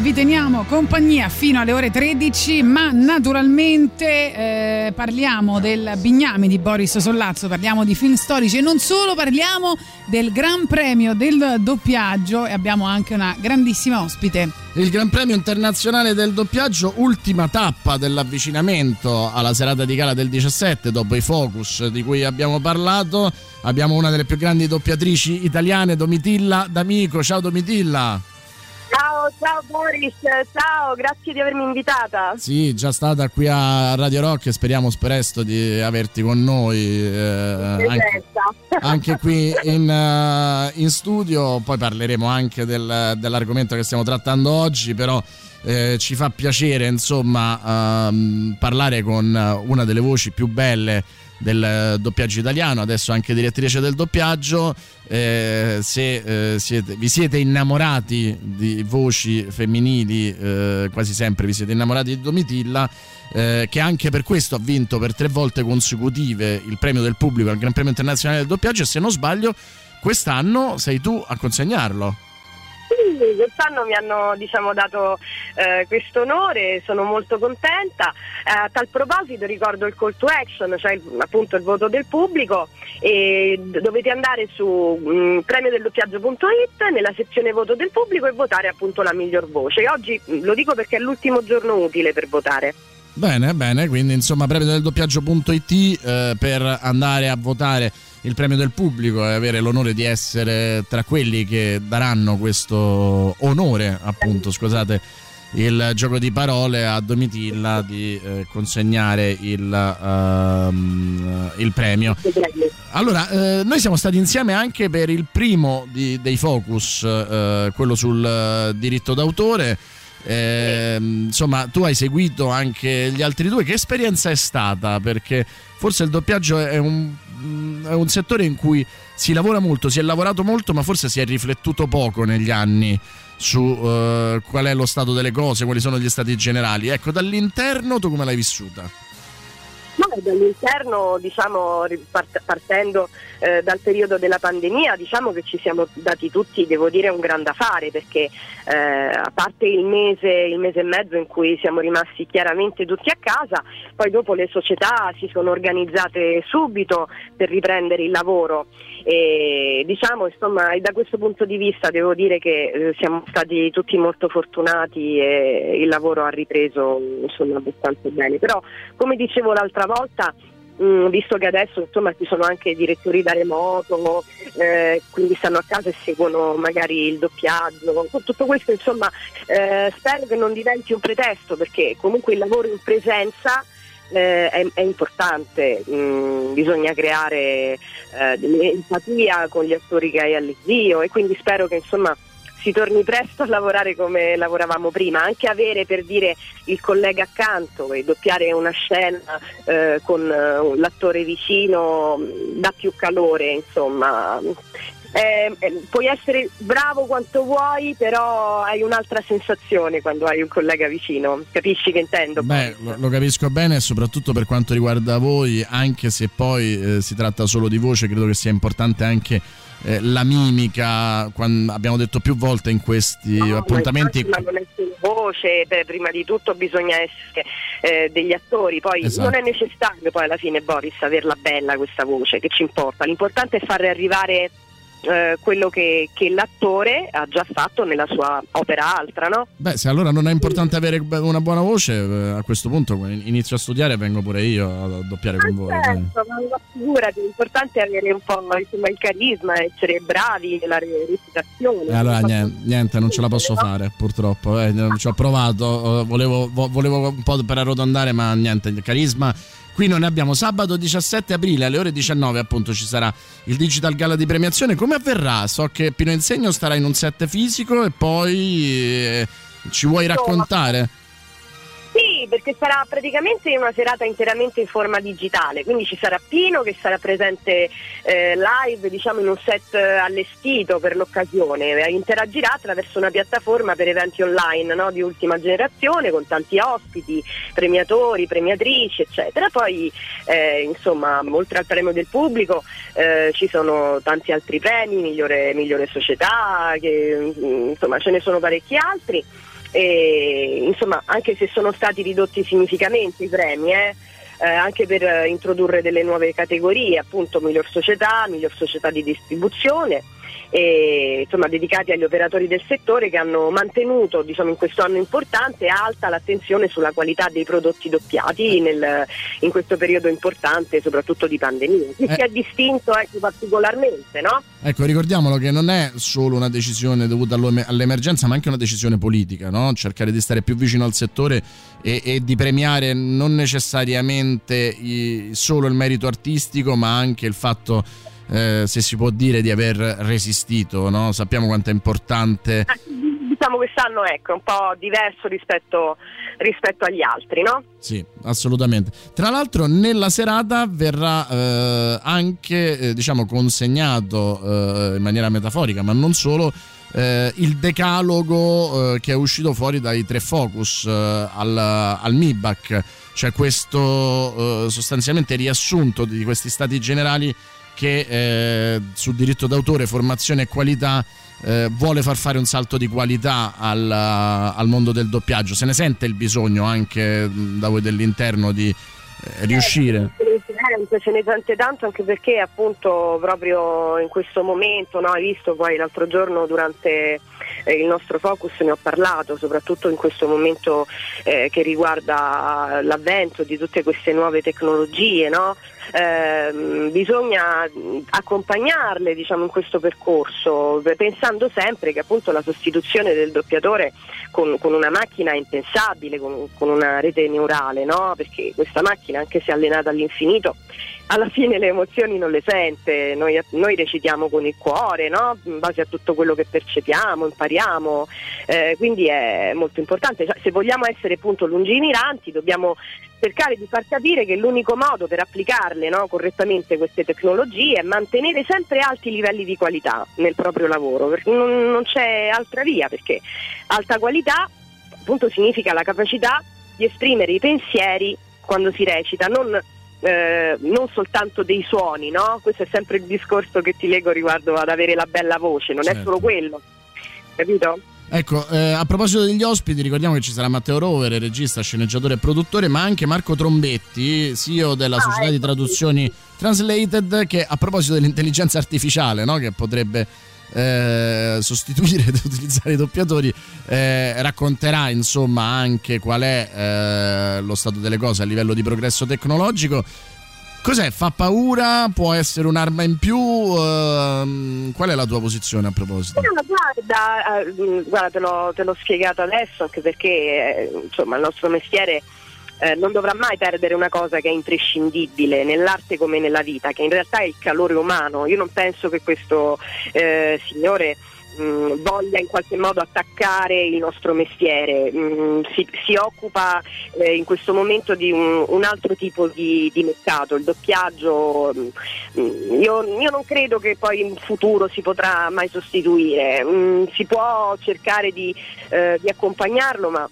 vi teniamo compagnia fino alle ore 13, ma naturalmente eh, parliamo del Bignami di Boris Sollazzo, parliamo di film storici e non solo, parliamo del Gran Premio del doppiaggio e abbiamo anche una grandissima ospite. Il Gran Premio internazionale del doppiaggio, ultima tappa dell'avvicinamento alla serata di gala del 17, dopo i focus di cui abbiamo parlato. Abbiamo una delle più grandi doppiatrici italiane, Domitilla D'Amico. Ciao Domitilla. Ciao, ciao Boris, ciao, grazie di avermi invitata. Sì, già stata qui a Radio Rock e speriamo presto di averti con noi. Eh, anche, anche, qui in, uh, in, studio, poi parleremo anche del, dell'argomento che stiamo trattando oggi, però eh, ci fa piacere insomma uh, parlare con una delle voci più belle del doppiaggio italiano, adesso anche direttrice del doppiaggio. Eh, se eh, siete, vi siete innamorati di voci femminili, eh, quasi sempre vi siete innamorati di Domitilla. Eh, che anche per questo ha vinto per tre volte consecutive il premio del pubblico al Gran Premio Internazionale del Doppiaggio e se non sbaglio quest'anno sei tu a consegnarlo. Quest'anno mi hanno diciamo, dato eh, questo onore, sono molto contenta. Eh, a tal proposito ricordo il call to action, cioè il, appunto il voto del pubblico e dovete andare su um, premiodelloppiaggio.it nella sezione voto del pubblico e votare appunto la miglior voce. Oggi lo dico perché è l'ultimo giorno utile per votare. Bene, bene, quindi insomma premiodelloppiaggio.it eh, per andare a votare il premio del pubblico e avere l'onore di essere tra quelli che daranno questo onore, appunto, scusate il gioco di parole a Domitilla di eh, consegnare il, uh, il, premio. Allora, eh, noi siamo stati insieme anche per il primo di, dei focus, eh, quello sul diritto d'autore. Eh, insomma, tu hai seguito anche gli altri due. Che esperienza è stata? Perché forse il doppiaggio è un è un settore in cui si lavora molto, si è lavorato molto, ma forse si è riflettuto poco negli anni su uh, qual è lo stato delle cose, quali sono gli stati generali. Ecco, dall'interno tu come l'hai vissuta? No, dall'interno, diciamo, partendo eh, dal periodo della pandemia, diciamo che ci siamo dati tutti, devo dire, un grande affare perché eh, a parte il mese, il mese e mezzo in cui siamo rimasti chiaramente tutti a casa, poi dopo le società si sono organizzate subito per riprendere il lavoro e diciamo insomma da questo punto di vista devo dire che eh, siamo stati tutti molto fortunati e il lavoro ha ripreso insomma abbastanza bene. Però come dicevo l'altra volta Mm, visto che adesso insomma ci sono anche direttori da remoto, eh, quindi stanno a casa e seguono magari il doppiaggio, tutto questo insomma eh, spero che non diventi un pretesto perché comunque il lavoro in presenza eh, è, è, importante, mm, bisogna creare eh, empatia con gli attori che hai all'invio e quindi spero che insomma si torni presto a lavorare come lavoravamo prima, anche avere per dire il collega accanto e doppiare una scena eh, con eh, l'attore vicino mm, dà più calore, insomma. Eh, eh, puoi essere bravo quanto vuoi, però hai un'altra sensazione quando hai un collega vicino. Capisci che intendo? Beh, lo, lo, capisco bene, soprattutto per quanto riguarda voi, anche se poi eh, si tratta solo di voce, credo che sia importante anche eh, la mimica, abbiamo detto più volte in questi no, appuntamenti. Ma non è solo voce, beh, prima di tutto bisogna essere eh, degli attori, poi esatto. non è necessario poi alla fine Boris averla bella questa voce, che ci importa, l'importante è farle arrivare eh, quello che, che, l'attore ha già fatto nella sua opera altra, no? Beh, se allora non è importante avere una buona voce, eh, a questo punto inizio a studiare e vengo pure io a doppiare con voi. Certo, ma l'importante è avere un po' insomma, il carisma, essere bravi nella recitazione. E allora niente, niente, non ce la posso fare, purtroppo. Eh, ci ho provato, volevo, volevo un po' per arrotondare, ma niente, il carisma Qui noi ne abbiamo sabato 17 aprile alle ore 19 appunto ci sarà il Digital Gala di premiazione. Come avverrà? So che Pino Insegno starà in un set fisico e poi eh, ci vuoi raccontare? Perché sarà praticamente una serata interamente in forma digitale, quindi ci sarà Pino che sarà presente eh, live diciamo in un set allestito per l'occasione, interagirà attraverso una piattaforma per eventi online no? di ultima generazione con tanti ospiti, premiatori, premiatrici eccetera. Poi eh, insomma oltre al premio del pubblico eh, ci sono tanti altri premi, migliore, migliore società, che, insomma ce ne sono parecchi altri e, insomma, anche se sono stati ridotti significativamente i premi, eh, eh, anche per introdurre delle nuove categorie, appunto miglior società, miglior società di distribuzione e, insomma, dedicati agli operatori del settore che hanno mantenuto diciamo, in questo anno importante alta l'attenzione sulla qualità dei prodotti doppiati nel, in questo periodo importante, soprattutto di pandemia. Chi eh. si è distinto ecco, particolarmente, no? Ecco, ricordiamolo che non è solo una decisione dovuta all'emergenza, ma anche una decisione politica, no? cercare di stare più vicino al settore e, e di premiare non necessariamente i, solo il merito artistico, ma anche il fatto eh, se si può dire di aver resistito, no? sappiamo quanto è importante. Eh, diciamo quest'anno ecco, un po' diverso rispetto, rispetto agli altri, no? Sì, assolutamente. Tra l'altro nella serata verrà eh, anche eh, diciamo, consegnato eh, in maniera metaforica, ma non solo, eh, il decalogo eh, che è uscito fuori dai tre focus eh, al, al MIBAC, cioè questo eh, sostanzialmente riassunto di questi stati generali che eh, su diritto d'autore, formazione e qualità eh, vuole far fare un salto di qualità al, al, mondo del doppiaggio. Se ne sente il bisogno anche da voi dell'interno di eh, riuscire? Se ne sente tanto anche perché appunto proprio in questo momento, no, hai visto poi l'altro giorno durante eh, il nostro focus ne ho parlato, soprattutto in questo momento eh, che riguarda l'avvento di tutte queste nuove tecnologie, no? Eh, bisogna accompagnarle diciamo, in questo percorso, pensando sempre che appunto la sostituzione del doppiatore con, con una macchina è impensabile, con, con una rete neurale, no? perché questa macchina, anche se allenata all'infinito, alla fine le emozioni non le sente, noi, noi recitiamo con il cuore, no? in base a tutto quello che percepiamo, impariamo, eh, quindi è molto importante. Cioè, se vogliamo essere appunto lungimiranti dobbiamo cercare di far capire che l'unico modo per applicarle no, correttamente queste tecnologie è mantenere sempre alti livelli di qualità nel proprio lavoro, perché non, non c'è altra via, perché alta qualità appunto significa la capacità di esprimere i pensieri quando si recita, non eh, non soltanto dei suoni, no? Questo è sempre il discorso che ti leggo riguardo ad avere la bella voce, non certo. è solo quello, capito? Ecco, eh, a proposito degli ospiti, ricordiamo che ci sarà Matteo Rovere, regista, sceneggiatore e produttore, ma anche Marco Trombetti, CEO della ah, società ecco, di traduzioni sì. Translated, che a proposito dell'intelligenza artificiale, no? che potrebbe eh, sostituire ed utilizzare i doppiatori, eh, racconterà insomma anche qual è eh, lo stato delle cose a livello di progresso tecnologico. Cos'è? Fa paura? Può essere un'arma in più? Uh, qual è la tua posizione a proposito? No, guarda, uh, guarda te, l'ho, te, l'ho, spiegato adesso anche perché eh, insomma, il nostro mestiere eh, non dovrà mai perdere una cosa che è imprescindibile nell'arte come nella vita, che in realtà è il calore umano. Io non penso che questo eh, signore mh, voglia in qualche modo attaccare il nostro mestiere, mh, si, si, occupa eh, in questo momento di un, un altro tipo di, di, mercato, il doppiaggio. Mh, io, io, non credo che poi in futuro si potrà mai sostituire, si può cercare di, eh, di accompagnarlo, ma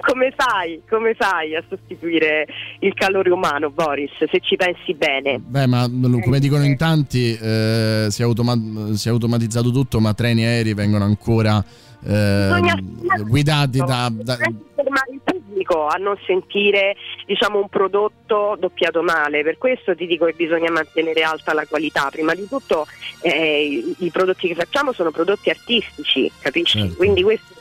come fai, come fai a sostituire il calore umano, Boris, se ci pensi bene? Beh, ma come dicono in tanti, eh, si, è automa- si, è automatizzato tutto, ma treni e aerei vengono ancora eh, guidati da... da... fermare il pubblico a non sentire diciamo, un prodotto doppiato male per questo ti dico che bisogna mantenere alta la qualità prima di tutto eh, i, i, prodotti che facciamo sono prodotti artistici capisci? Certo. quindi questo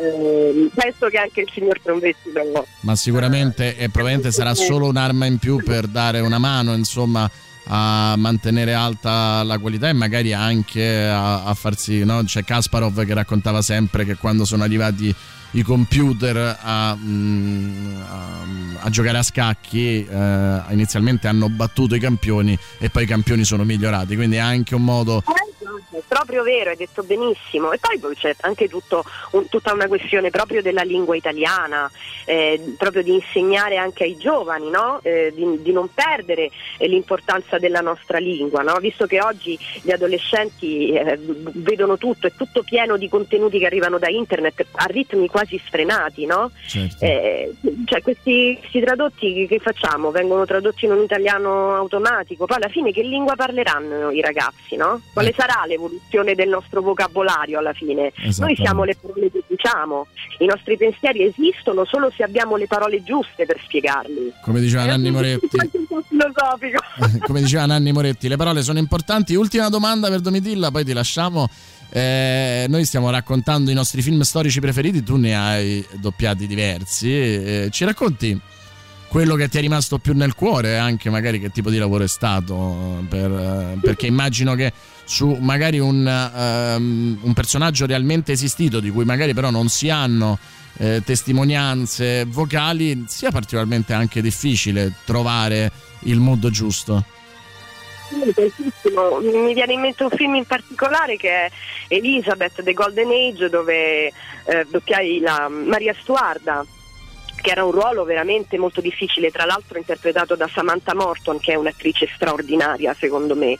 eh, penso che anche il signor Trombetti lo... Ma sicuramente e probabilmente sarà solo un'arma in più per dare una mano, insomma, a mantenere alta la qualità e magari anche a, a farsi, no? C'è Kasparov che raccontava sempre che quando sono arrivati i computer a, mm, a, a giocare a scacchi eh, inizialmente hanno battuto i campioni e poi i campioni sono migliorati. Quindi è anche un modo eh, proprio vero, hai detto benissimo. E poi c'è anche tutto, un, tutta una questione proprio della lingua italiana, eh, proprio di insegnare anche ai giovani, no? eh, di, di, non perdere l'importanza della nostra lingua, no? visto che oggi gli adolescenti eh, vedono tutto, è tutto pieno di contenuti che arrivano da internet a ritmi quasi sfrenati. No? Certo. Eh, cioè questi, questi tradotti che facciamo? Vengono tradotti in un italiano automatico, poi alla fine che lingua parleranno i ragazzi? No? Quale sarà l'evoluzione del nostro vocabolario alla fine? Noi siamo le parole che diciamo, i nostri pensieri esistono solo se abbiamo le parole giuste per spiegarli. Come diceva Nanni Moretti. Come diceva Nanni Moretti, le parole sono importanti. Ultima domanda per Domitilla, poi ti lasciamo. Eh, noi stiamo raccontando i nostri film storici preferiti, tu ne hai doppiati diversi. Eh, ci racconti quello che ti è rimasto più nel cuore, anche magari che tipo di lavoro è stato, per, perché immagino che su magari un, um, un, personaggio realmente esistito, di cui magari però non si hanno eh, testimonianze vocali, sia particolarmente anche difficile trovare il mood giusto. Mi viene in mente un film in particolare che è Elizabeth The Golden Age dove eh, doppiai la Maria Stuarda che era un ruolo veramente molto difficile, tra l'altro interpretato da Samantha Morton, che è un'attrice straordinaria secondo me.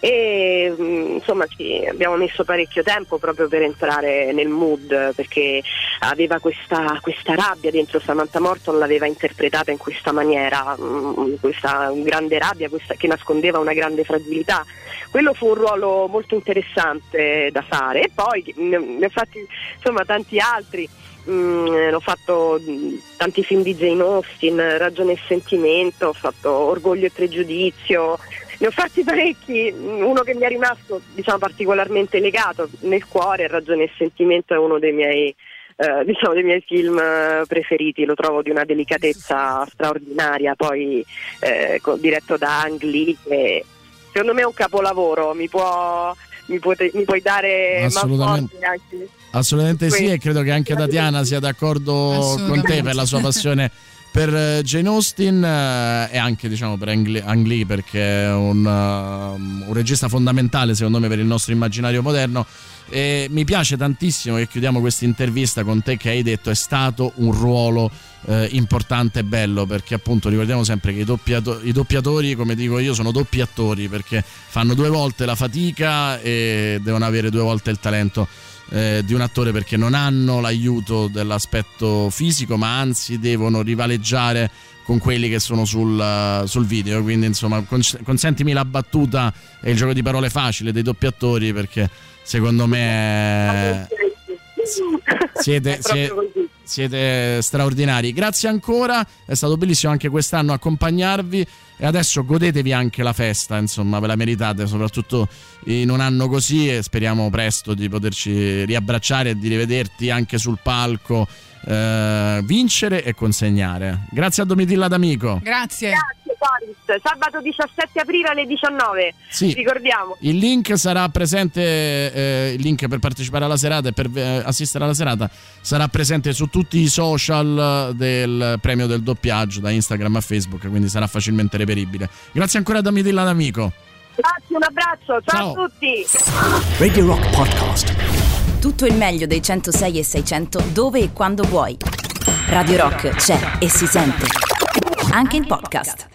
E mm, insomma sì, abbiamo messo parecchio tempo proprio per entrare nel mood, perché aveva questa, questa rabbia dentro Samantha Morton, l'aveva interpretata in questa maniera, mm, questa grande rabbia questa, che nascondeva una grande fragilità. Quello fu un ruolo molto interessante da fare e poi ne ho fatti insomma tanti altri. Mm, ho fatto mm, tanti film di Jane Austen, Ragione e Sentimento, ho fatto Orgoglio e Pregiudizio, ne ho fatti parecchi, uno che mi è rimasto diciamo, particolarmente legato nel cuore, Ragione e Sentimento è uno dei miei, eh, diciamo, dei miei film preferiti, lo trovo di una delicatezza straordinaria, poi eh, diretto da Ang Lee, che secondo me è un capolavoro, mi, può, mi, può, mi puoi dare Assolutamente. anche Assolutamente sì, e credo che anche Tatiana sia d'accordo con te per la sua passione per eh, Jane Austen eh, e anche diciamo per Ang Lee perché è un, uh, un, regista fondamentale secondo me per il nostro immaginario moderno e mi piace tantissimo che chiudiamo questa intervista con te che hai detto è stato un ruolo eh, importante e bello perché appunto ricordiamo sempre che i, doppiato- i, doppiatori come dico io sono doppi attori perché fanno due volte la fatica e devono avere due volte il talento eh, di un attore perché non hanno l'aiuto dell'aspetto fisico, ma anzi devono rivaleggiare con quelli che sono sul, sul video. Quindi, insomma, consentimi la battuta e il gioco di parole facile dei doppiatori perché secondo me siete, siete, siete straordinari. Grazie ancora, è stato bellissimo anche quest'anno accompagnarvi e adesso godetevi anche la festa, insomma, ve la meritate, soprattutto in un anno così e speriamo presto di poterci riabbracciare e di rivederti anche sul palco, eh, vincere e consegnare. Grazie a Domitilla D'Amico. Grazie. Grazie. Paris, sabato 17 aprile alle 19. Sì. Ricordiamo. Il link sarà presente, eh, il link per partecipare alla serata e per eh, assistere alla serata sarà presente su tutti i social del premio del doppiaggio, da Instagram a Facebook, quindi sarà facilmente reperibile. Grazie ancora a Domitilla D'Amico. Grazie, un abbraccio, ciao, ciao a tutti. Radio Rock Podcast. Tutto il meglio dei 106 e 600 dove e quando vuoi. Radio Rock c'è e si sente. Anche in podcast.